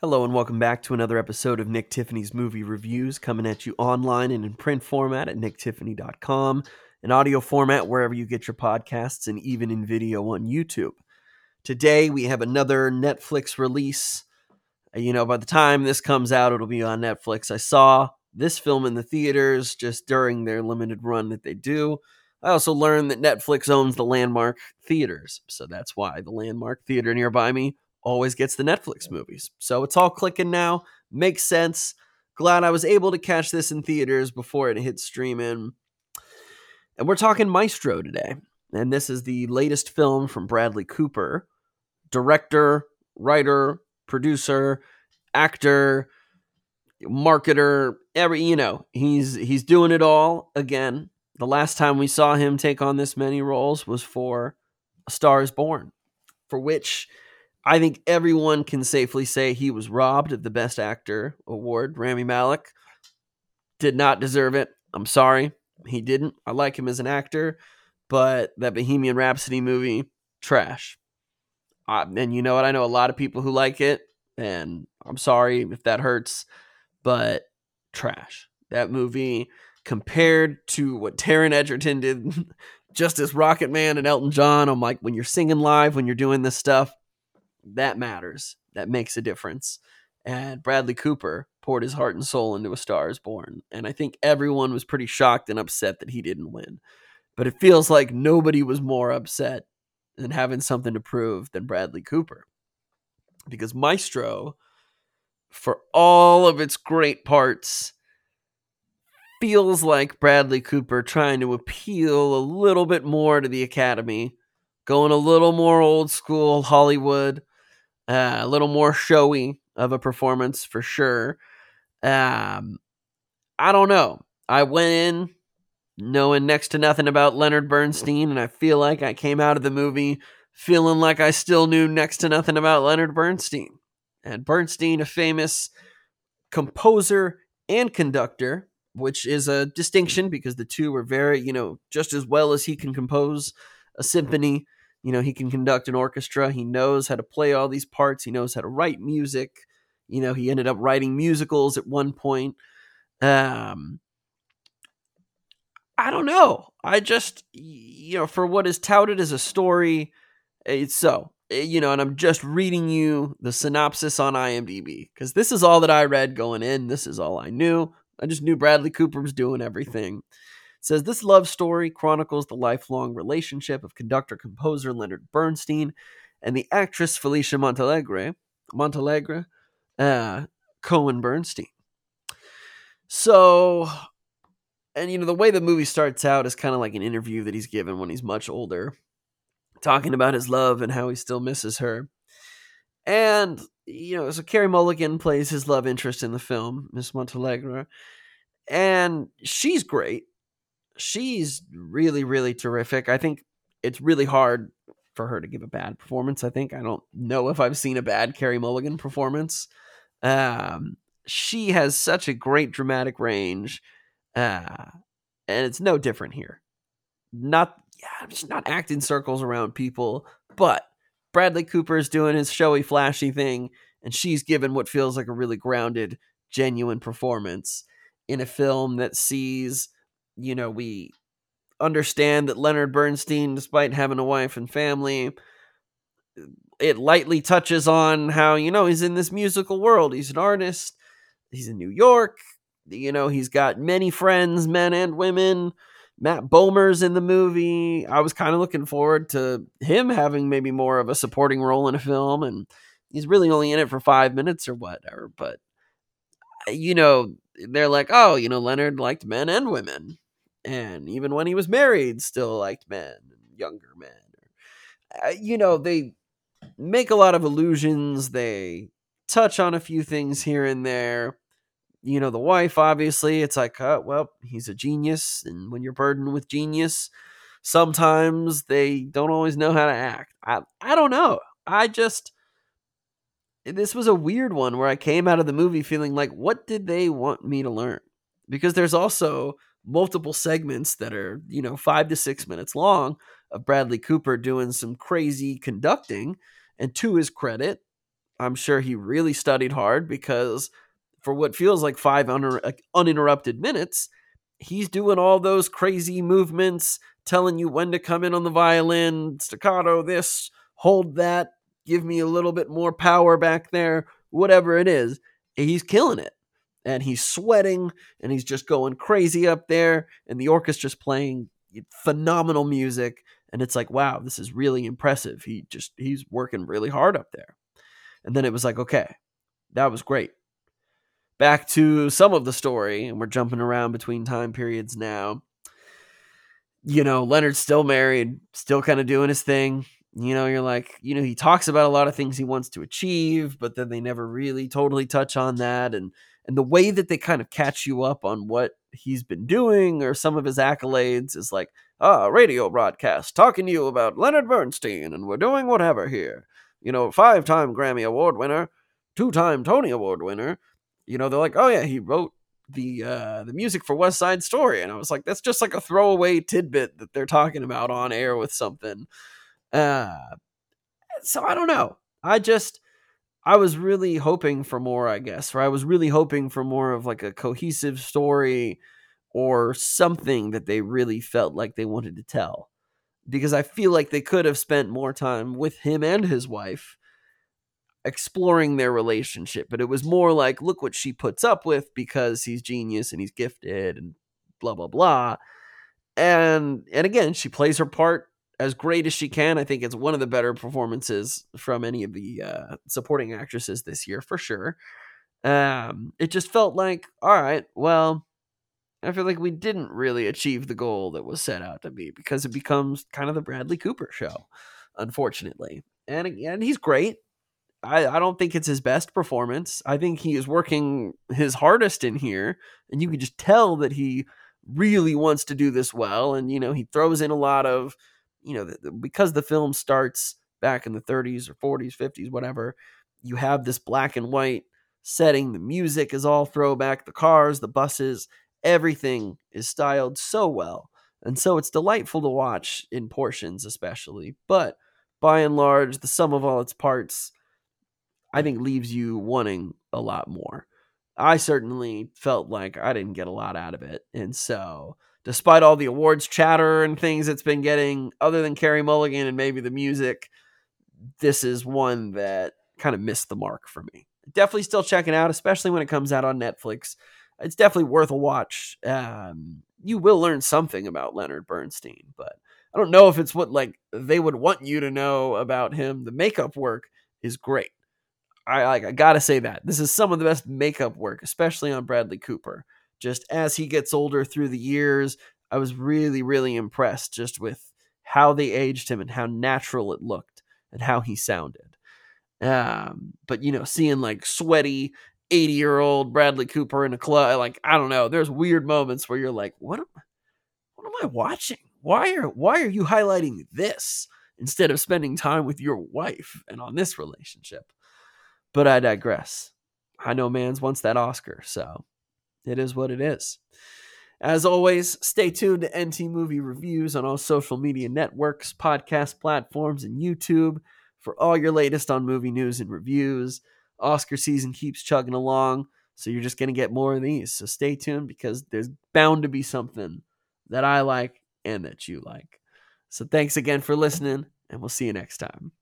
Hello and welcome back to another episode of Nick Tiffany's Movie Reviews, coming at you online and in print format at nicktiffany.com, in audio format wherever you get your podcasts, and even in video on YouTube. Today we have another Netflix release. Uh, You know, by the time this comes out, it'll be on Netflix. I saw this film in the theaters just during their limited run that they do. I also learned that Netflix owns the Landmark Theaters, so that's why the Landmark Theater nearby me always gets the Netflix movies. So it's all clicking now. Makes sense. Glad I was able to catch this in theaters before it hit streaming. And we're talking Maestro today. And this is the latest film from Bradley Cooper, director, writer, producer, actor, marketer, every you know, he's he's doing it all again. The last time we saw him take on this many roles was for A Star is Born, for which I think everyone can safely say he was robbed of the Best Actor award. Rami Malek did not deserve it. I'm sorry. He didn't. I like him as an actor, but that Bohemian Rhapsody movie, trash. Uh, and you know what? I know a lot of people who like it, and I'm sorry if that hurts, but trash. That movie, compared to what Taron Egerton did just as Rocket Man and Elton John, I'm like, when you're singing live, when you're doing this stuff, that matters. That makes a difference. And Bradley Cooper poured his heart and soul into A Star is Born. And I think everyone was pretty shocked and upset that he didn't win. But it feels like nobody was more upset and having something to prove than Bradley Cooper. Because Maestro, for all of its great parts, feels like Bradley Cooper trying to appeal a little bit more to the Academy, going a little more old school Hollywood, uh, a little more showy of a performance for sure. Um, I don't know. I went in knowing next to nothing about Leonard Bernstein, and I feel like I came out of the movie feeling like I still knew next to nothing about Leonard Bernstein. And Bernstein, a famous composer and conductor, which is a distinction because the two are very, you know, just as well as he can compose a symphony, you know, he can conduct an orchestra. He knows how to play all these parts. He knows how to write music. You know, he ended up writing musicals at one point. Um, I don't know. I just, you know, for what is touted as a story, it's so, eh, you know, and I'm just reading you the synopsis on IMDb because this is all that I read going in. This is all I knew. I just knew Bradley Cooper was doing everything. Says this love story chronicles the lifelong relationship of conductor composer Leonard Bernstein and the actress Felicia Montealegre, Montealegre, uh, Cohen Bernstein. So, and you know, the way the movie starts out is kind of like an interview that he's given when he's much older, talking about his love and how he still misses her. And, you know, so Carey Mulligan plays his love interest in the film, Miss Montealegre. And she's great. She's really, really terrific. I think it's really hard for her to give a bad performance. I think I don't know if I've seen a bad Carey Mulligan performance. Um, she has such a great dramatic range, uh, and it's no different here. Not, yeah, she's not acting circles around people, but Bradley Cooper is doing his showy, flashy thing, and she's given what feels like a really grounded, genuine performance in a film that sees, you know, we understand that Leonard Bernstein, despite having a wife and family, it lightly touches on how, you know, he's in this musical world. He's an artist, he's in New York, you know, he's got many friends, men and women. Matt Bomer's in the movie. I was kind of looking forward to him having maybe more of a supporting role in a film, and he's really only in it for five minutes or whatever. But you know, they're like, oh, you know, Leonard liked men and women, and even when he was married, still liked men younger men. Uh, you know, they make a lot of allusions. They touch on a few things here and there you know the wife obviously it's like uh, well he's a genius and when you're burdened with genius sometimes they don't always know how to act i i don't know i just this was a weird one where i came out of the movie feeling like what did they want me to learn because there's also multiple segments that are you know 5 to 6 minutes long of Bradley Cooper doing some crazy conducting and to his credit I'm sure he really studied hard because for what feels like five un- uh, uninterrupted minutes, he's doing all those crazy movements, telling you when to come in on the violin, staccato this, hold that, give me a little bit more power back there, whatever it is. He's killing it. And he's sweating and he's just going crazy up there. And the orchestra's playing phenomenal music. And it's like, wow, this is really impressive. He just, he's working really hard up there. And then it was like, okay, that was great. Back to some of the story, and we're jumping around between time periods now. You know, Leonard's still married, still kind of doing his thing. You know, you're like, you know, he talks about a lot of things he wants to achieve, but then they never really totally touch on that. And and the way that they kind of catch you up on what he's been doing or some of his accolades is like, ah, radio broadcast talking to you about Leonard Bernstein, and we're doing whatever here. You know, five time Grammy Award winner, two time Tony Award winner. You know, they're like, oh yeah, he wrote the uh the music for West Side Story, and I was like, that's just like a throwaway tidbit that they're talking about on air with something. Uh, so I don't know. I just I was really hoping for more, I guess, or I was really hoping for more of like a cohesive story or something that they really felt like they wanted to tell. Because I feel like they could have spent more time with him and his wife exploring their relationship, but it was more like, look what she puts up with because he's genius and he's gifted and blah blah blah. And and again, she plays her part as great as she can. I think it's one of the better performances from any of the uh, supporting actresses this year for sure. Um, it just felt like, all right, well, I feel like we didn't really achieve the goal that was set out to be because it becomes kind of the Bradley Cooper show, unfortunately. And and he's great. I, I don't think it's his best performance. I think he is working his hardest in here, and you can just tell that he really wants to do this well. And you know, he throws in a lot of you know, the, the, because the film starts back in the 30s or 40s, 50s, whatever, you have this black and white setting. The music is all throwback, the cars, the buses, everything is styled so well. And so it's delightful to watch in portions, especially. But by and large, the sum of all its parts, I think, leaves you wanting a lot more. I certainly felt like I didn't get a lot out of it. And so despite all the awards chatter and things it's been getting, other than Carey Mulligan and maybe the music, this is one that kind of missed the mark for me. Definitely still checking out, especially when it comes out on Netflix. It's definitely worth a watch. Um, you will learn something about Leonard Bernstein, but I don't know if it's what like they would want you to know about him. The makeup work is great. I like I gotta say that this is some of the best makeup work, especially on Bradley Cooper just as he gets older through the years, I was really, really impressed just with how they aged him and how natural it looked and how he sounded. Um, but you know, seeing like sweaty 80 year old Bradley Cooper in a club, like, I don't know, there's weird moments where you're like, what am, what am I watching? Why are, why are you highlighting this instead of spending time with your wife and on this relationship? But I digress. I know Mans wants that Oscar, so it is what it is. As always, stay tuned to NT Movie Reviews on all social media networks, podcast platforms, and YouTube for all your latest on movie news and reviews. Oscar season keeps chugging along, so you're just going to get more of these. So stay tuned because there's bound to be something that I like and that you like. So thanks again for listening, and we'll see you next time.